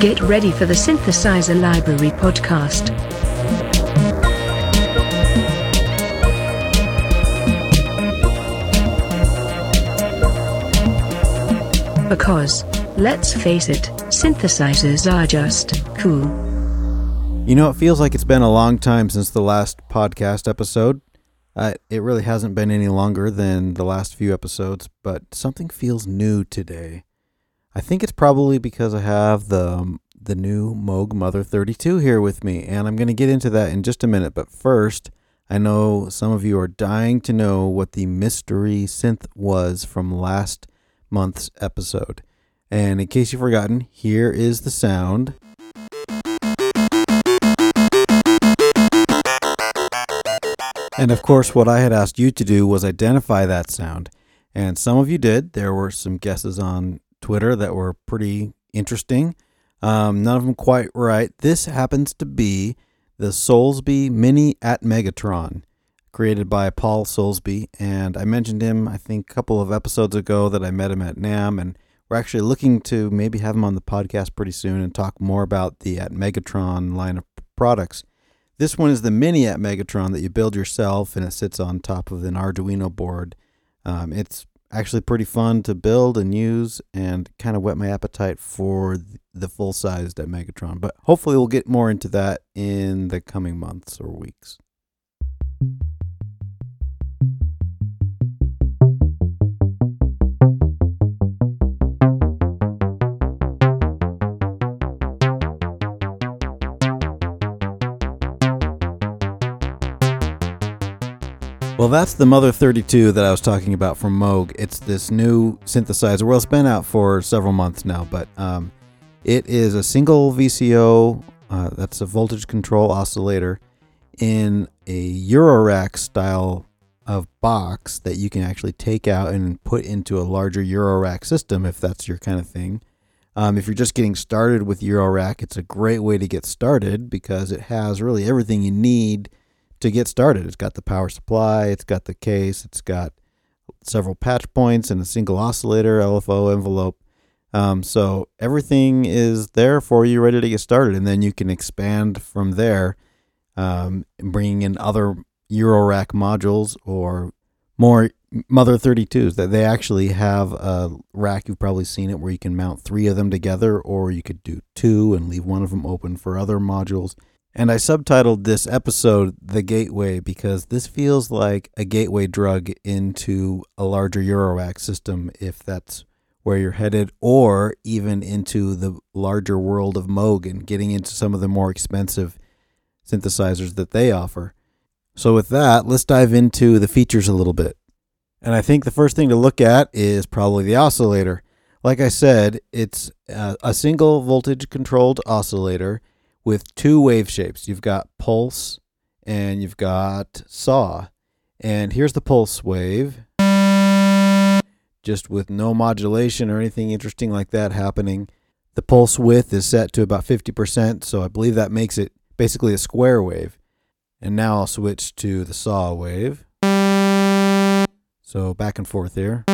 Get ready for the Synthesizer Library podcast. Because, let's face it, synthesizers are just cool. You know, it feels like it's been a long time since the last podcast episode. Uh, it really hasn't been any longer than the last few episodes, but something feels new today. I think it's probably because I have the um, the new Moog Mother 32 here with me, and I'm going to get into that in just a minute. But first, I know some of you are dying to know what the mystery synth was from last month's episode. And in case you've forgotten, here is the sound. And of course, what I had asked you to do was identify that sound. And some of you did. There were some guesses on Twitter that were pretty interesting. Um, none of them quite right. This happens to be the Soulsby Mini Atmegatron, created by Paul Soulsby. And I mentioned him, I think, a couple of episodes ago that I met him at NAMM. And we're actually looking to maybe have him on the podcast pretty soon and talk more about the Atmegatron line of products. This one is the Mini Atmegatron that you build yourself, and it sits on top of an Arduino board. Um, it's actually pretty fun to build and use and kind of whet my appetite for the full sized Atmegatron. But hopefully, we'll get more into that in the coming months or weeks. Well, that's the Mother 32 that I was talking about from Moog. It's this new synthesizer. Well, it's been out for several months now, but um, it is a single VCO. Uh, that's a voltage control oscillator in a Eurorack style of box that you can actually take out and put into a larger Eurorack system if that's your kind of thing. Um, if you're just getting started with Eurorack, it's a great way to get started because it has really everything you need to get started. It's got the power supply, it's got the case, it's got several patch points and a single oscillator, LFO envelope. Um, so everything is there for you, ready to get started, and then you can expand from there, um, bringing in other Eurorack modules or more Mother 32s. That they actually have a rack. You've probably seen it where you can mount three of them together, or you could do two and leave one of them open for other modules. And I subtitled this episode The Gateway because this feels like a gateway drug into a larger Eurorack system, if that's where you're headed, or even into the larger world of Moog and getting into some of the more expensive synthesizers that they offer. So, with that, let's dive into the features a little bit. And I think the first thing to look at is probably the oscillator. Like I said, it's a, single voltage controlled oscillator with two wave shapes. You've got pulse and you've got saw. And here's the pulse wave, just with no modulation or anything interesting like that happening. The pulse width is set to about 50%, so I believe that makes it basically a square wave. And now I'll switch to the saw wave. So back and forth here.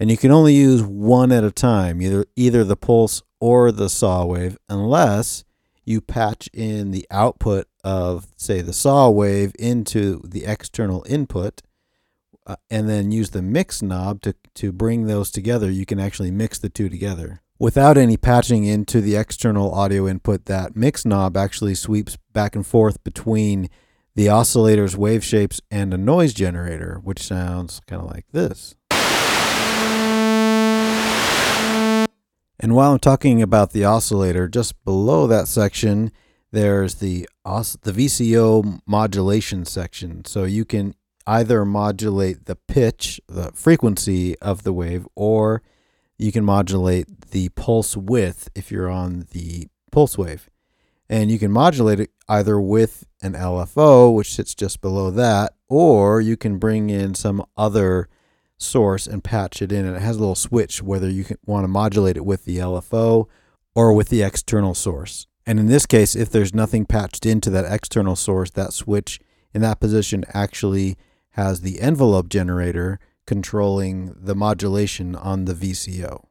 And you can only use one at a time, either either the pulse or the saw wave, unless you patch in the output of, say, the saw wave into the external input, uh, and then use the mix knob to, to bring those together. You can actually mix the two together. Without any patching into the external audio input, that mix knob actually sweeps back and forth between the oscillator's wave shapes and a noise generator, which sounds kind of like this. And while I'm talking about the oscillator, just below that section, there's the the VCO modulation section. So you can either modulate the pitch, the frequency of the wave, or you can modulate the pulse width if you're on the pulse wave. And you can modulate it either with an LFO, which sits just below that, or you can bring in some other source and patch it in. And it has a little switch whether you want to modulate it with the LFO or with the external source. And in this case, if there's nothing patched into that external source, that switch in that position actually has the envelope generator controlling the modulation on the VCO.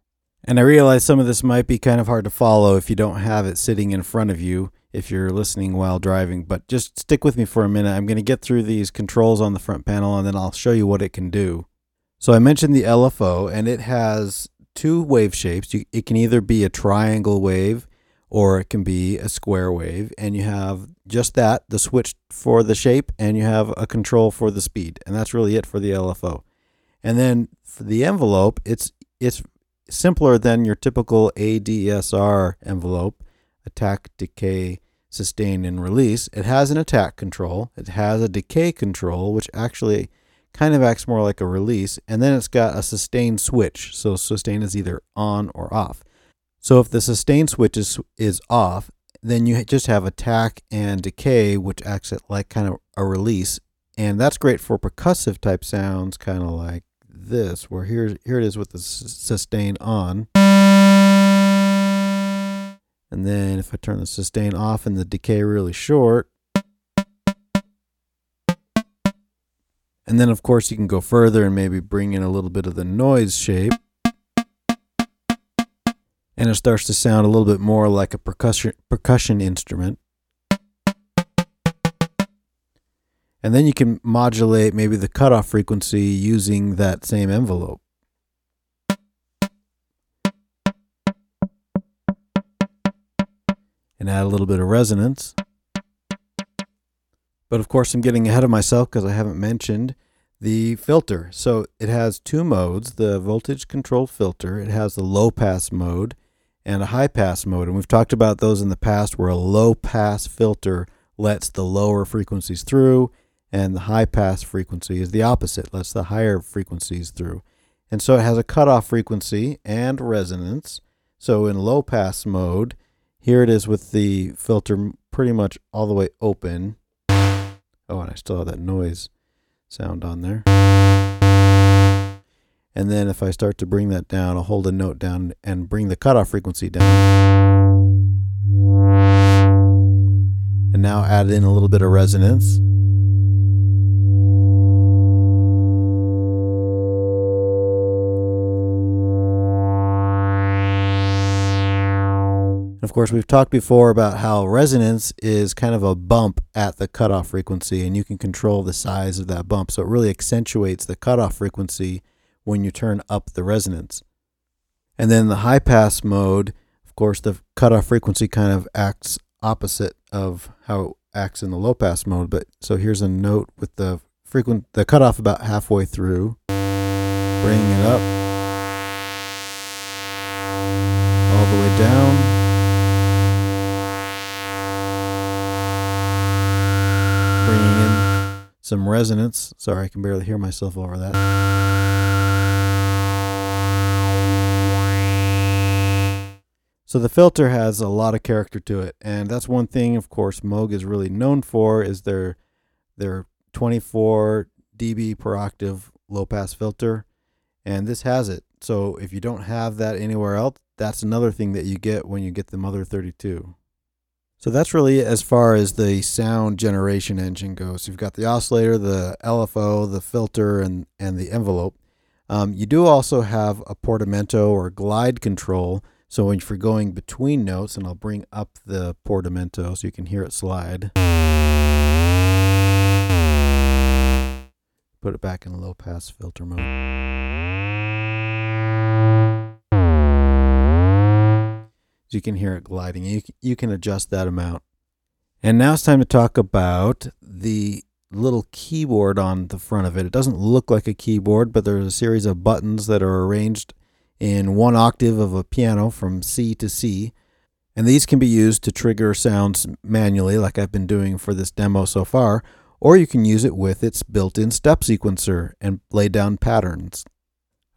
And I realize some of this might be kind of hard to follow if you don't have it sitting in front of you if you're listening while driving, but just stick with me for a minute. I'm going to get through these controls on the front panel and then I'll show you what it can do. So I mentioned the LFO and it has two wave shapes. You, it can either be a triangle wave or it can be a square wave and you have just that, the switch for the shape and you have a control for the speed. And that's really it for the LFO. And then for the envelope, it's it's simpler than your typical ADSR envelope, attack, decay, sustain, and release. It has an attack control. It has a decay control, which actually kind of acts more like a release. And then it's got a sustain switch. So sustain is either on or off. So if the sustain switch is, is off, then you just have attack and decay, which acts like kind of a release. And that's great for percussive type sounds, kind of like this, where here, here it is with the sustain on. And then if I turn the sustain off and the decay really short, and then of course you can go further and maybe bring in a little bit of the noise shape. And it starts to sound a little bit more like a percussion percussion instrument. And then you can modulate maybe the cutoff frequency using that same envelope. And add a little bit of resonance. But of course, I'm getting ahead of myself because I haven't mentioned the filter. So it has two modes the voltage control filter, it has the low pass mode and a high pass mode. And we've talked about those in the past where a low pass filter lets the lower frequencies through and the high pass frequency is the opposite, lets the higher frequencies through. And so it has a cutoff frequency and resonance. So in low pass mode, here it is with the filter pretty much all the way open. Oh, and I still have that noise sound on there. And then if I start to bring that down, I'll hold a note down and bring the cutoff frequency down. And now add in a little bit of resonance. Of course, we've talked before about how resonance is kind of a bump at the cutoff frequency, and you can control the size of that bump. So it really accentuates the cutoff frequency when you turn up the resonance. And then the high pass mode, of course, the cutoff frequency kind of acts opposite of how it acts in the low pass mode. But so here's a note with the frequent the cutoff about halfway through, bringing it up all the way down. Some resonance. Sorry, I can barely hear myself over that. So the filter has a lot of character to it, and that's one thing, of course, Moog is really known for is their their 24 dB per octave low pass filter, and this has it. So if you don't have that anywhere else, that's another thing that you get when you get the Mother 32. So that's really as far as the sound generation engine goes. You've got the oscillator, the LFO, the filter, and, and the envelope. Um, you do also have a portamento or glide control. So when you're going between notes, and I'll bring up the portamento so you can hear it slide. Put it back in low pass filter mode. You can hear it gliding. You, you can adjust that amount. And now it's time to talk about the little keyboard on the front of it. It doesn't look like a keyboard, but there's a series of buttons that are arranged in one octave of a piano from C to C. And these can be used to trigger sounds manually, like I've been doing for this demo so far, or you can use it with its built in step sequencer and lay down patterns.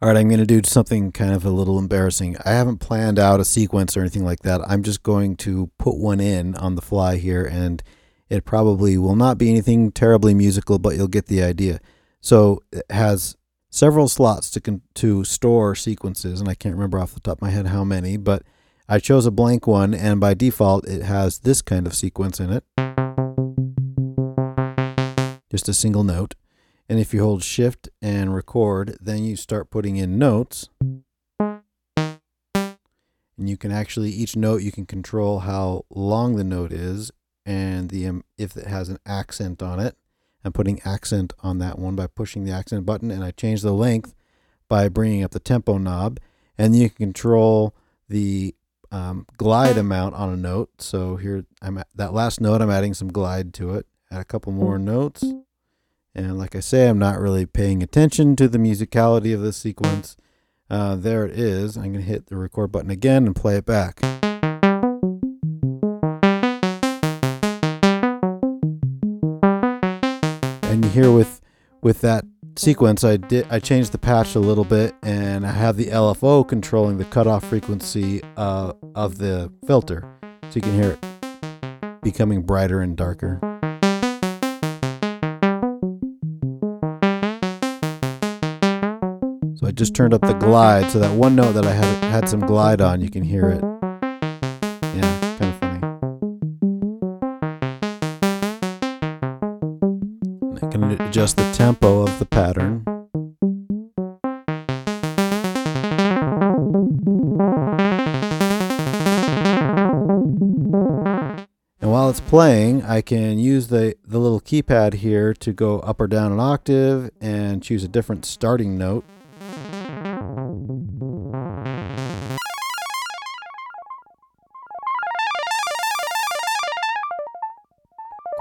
All right, I'm going to do something kind of a little embarrassing. I haven't planned out a sequence or anything like that. I'm just going to put one in on the fly here, and it probably will not be anything terribly musical, but you'll get the idea. So it has several slots to con- to store sequences, and I can't remember off the top of my head how many, but I chose a blank one, and by default, it has this kind of sequence in it. Just a single note. And if you hold shift and record, then you start putting in notes. And you can actually each note you can control how long the note is and the um, if it has an accent on it. I'm putting accent on that one by pushing the accent button, and I change the length by bringing up the tempo knob, and you can control the um, glide amount on a note. So here I'm at that last note. I'm adding some glide to it. Add a couple more notes, and like I say, I'm not really paying attention to the musicality of this sequence. Uh, there it is. I'm going to hit the record button again and play it back. And here with with that sequence, I did I changed the patch a little bit, and I have the LFO controlling the cutoff frequency uh, of the filter, so you can hear it becoming brighter and darker. Just turned up the glide, so that one note that I had had some glide on, you can hear it. Yeah, kind of funny. And I can adjust the tempo of the pattern. And while it's playing, I can use the, the little keypad here to go up or down an octave and choose a different starting note.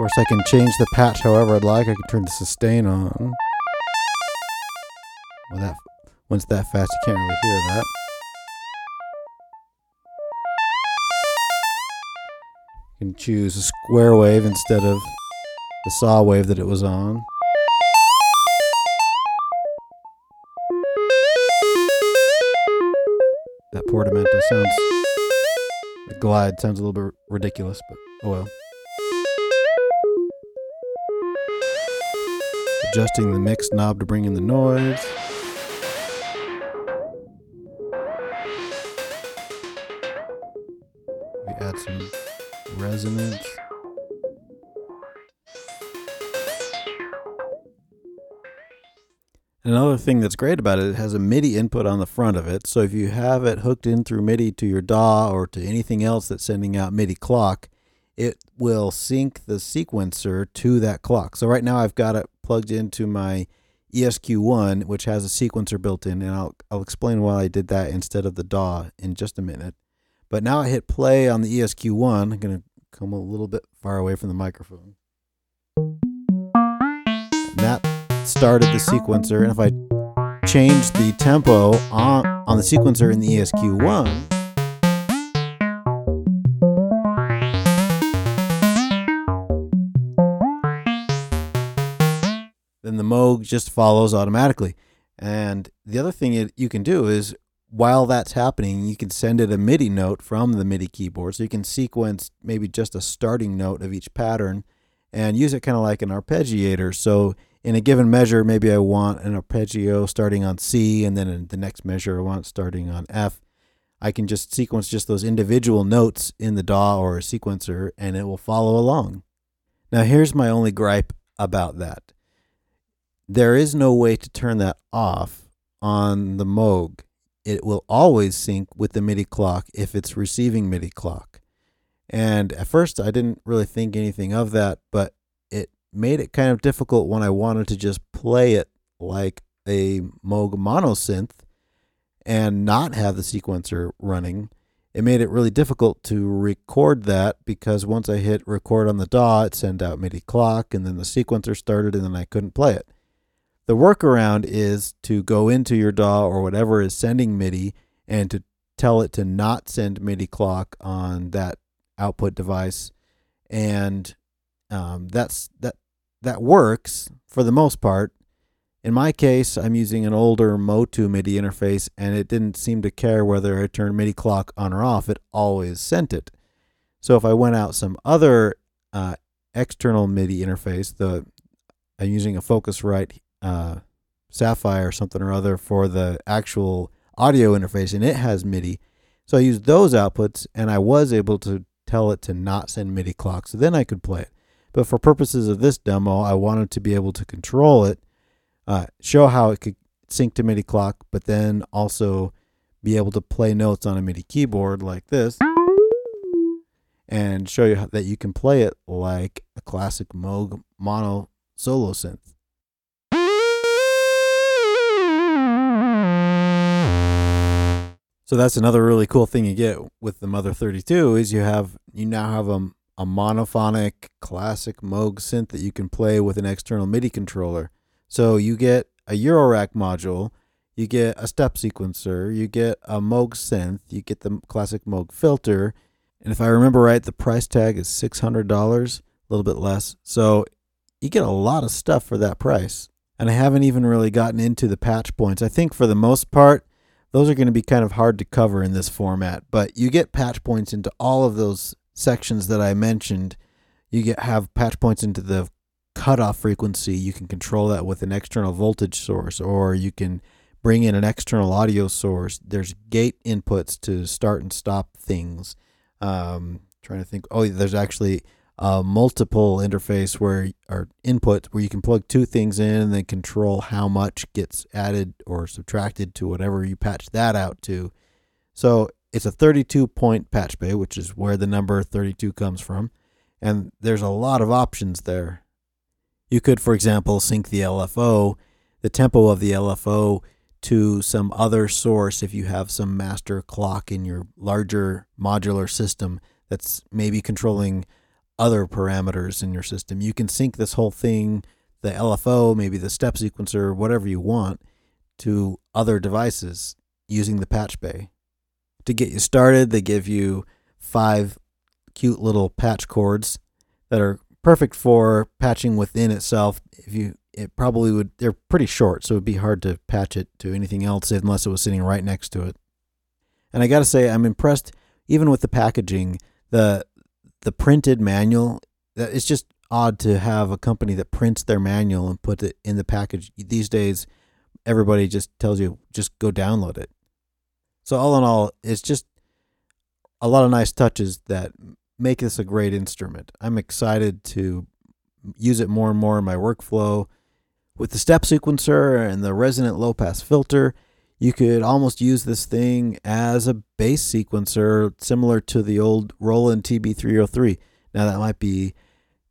Course, I can change the patch however I'd like. I can turn the sustain on. Well, that once that fast, you can't really hear that. You can choose a square wave instead of the saw wave that it was on. That portamento sounds. The glide sounds a little bit ridiculous, but oh well. Adjusting the mix knob to bring in the noise. We add some resonance. Another thing that's great about it, it has a MIDI input on the front of it. So if you have it hooked in through MIDI to your DAW or to anything else that's sending out MIDI clock, it will sync the sequencer to that clock. So right now I've got it plugged into my ESQ1, which has a sequencer built in, and I'll, I'll explain why I did that instead of the DAW in just a minute. But now I hit play on the ESQ1. I'm going to come a little bit far away from the microphone. And that started the sequencer, and if I change the tempo on, on the sequencer in the ESQ1, Moog just follows automatically. And the other thing it, you can do is while that's happening, you can send it a MIDI note from the MIDI keyboard. So you can sequence maybe just a starting note of each pattern and use it kind of like an arpeggiator. So in a given measure, maybe I want an arpeggio starting on C, and then in the next measure, I want starting on F. I can just sequence just those individual notes in the DAW or a sequencer, and it will follow along. Now, here's my only gripe about that there is no way to turn that off on the Moog. It will always sync with the MIDI clock if it's receiving MIDI clock. And at first, I didn't really think anything of that, but it made it kind of difficult when I wanted to just play it like a Moog mono synth and not have the sequencer running. It made it really difficult to record that because once I hit record on the DAW, it sent out MIDI clock and then the sequencer started and then I couldn't play it. The workaround is to go into your DAW or whatever is sending MIDI and to tell it to not send MIDI clock on that output device, and um, that's that that works for the most part. In my case, I'm using an older Motu MIDI interface, and it didn't seem to care whether I turned MIDI clock on or off. It always sent it. So if I went out some other uh, external MIDI interface, the I'm using a Focusrite uh, Saffire or something or other for the actual audio interface, and it has MIDI. So I used those outputs, and I was able to tell it to not send MIDI clock, so then I could play it. But for purposes of this demo, I wanted to be able to control it, uh, show how it could sync to MIDI clock, but then also be able to play notes on a MIDI keyboard like this and show you how, that you can play it like a classic Moog mono solo synth. So that's another really cool thing you get with the Mother 32 is you have you now have a, a monophonic classic Moog synth that you can play with an external MIDI controller. So you get a Eurorack module, you get a step sequencer, you get a Moog synth, you get the classic Moog filter, and if I remember right, the price tag is six hundred dollars, a little bit less. So you get a lot of stuff for that price. And I haven't even really gotten into the patch points. I think for the most part, those are going to be kind of hard to cover in this format, but you get patch points into all of those sections that I mentioned. You get have patch points into the cutoff frequency. You can control that with an external voltage source, or you can bring in an external audio source. There's gate inputs to start and stop things. Um, trying to think. Oh, there's actually a multiple interface where or input where you can plug two things in and then control how much gets added or subtracted to whatever you patch that out to. So it's a 32 point patch bay, which is where the number 32 comes from. And there's a lot of options there. You could, for example, sync the LFO, the tempo of the LFO to some other source if you have some master clock in your larger modular system that's maybe controlling other parameters in your system. You can sync this whole thing, the LFO, maybe the step sequencer, whatever you want, to other devices using the patch bay. To get you started, they give you five cute little patch cords that are perfect for patching within itself. If you it probably would they're pretty short so it'd be hard to patch it to anything else unless it was sitting right next to it and i got to say i'm impressed even with the packaging the the printed manual—that it's just odd to have a company that prints their manual and put it in the package. These days everybody just tells you just go download it. So all in all it's just a lot of nice touches that make this a great instrument. I'm excited to use it more and more in my workflow with the step sequencer and the resonant low pass filter, you could almost use this thing as a bass sequencer similar to the old Roland TB303. Now, that might be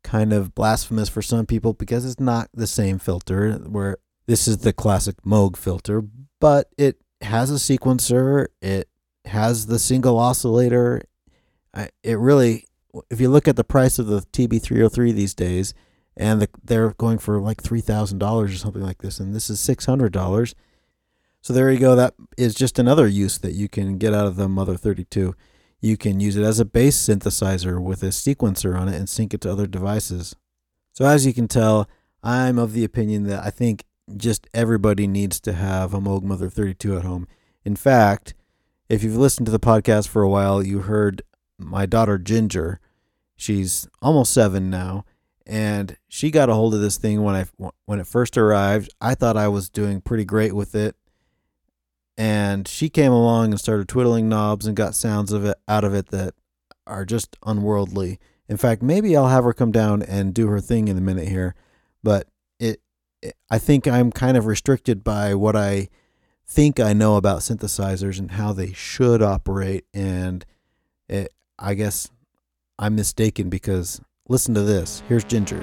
kind of blasphemous for some people because it's not the same filter, where this is the classic Moog filter, but it has a sequencer, it has the single oscillator. It really, if you look at the price of the TB303 these days, and the, they're going for like three thousand dollars or something like this, and this is six hundred dollars. So there you go. That is just another use that you can get out of the Mother 32. You can use it as a bass synthesizer with a sequencer on it and sync it to other devices. So as you can tell, I'm of the opinion that I think just everybody needs to have a Moog Mother 32 at home. In fact, if you've listened to the podcast for a while, you heard my daughter Ginger. She's almost seven now, and she got a hold of this thing when I when it first arrived. I thought I was doing pretty great with it, and she came along and started twiddling knobs and got sounds of it out of it that are just unworldly. In fact, maybe I'll have her come down and do her thing in a minute here, but it, it I think I'm kind of restricted by what I think I know about synthesizers and how they should operate, and it, I guess I'm mistaken because Listen to this. Here's Ginger.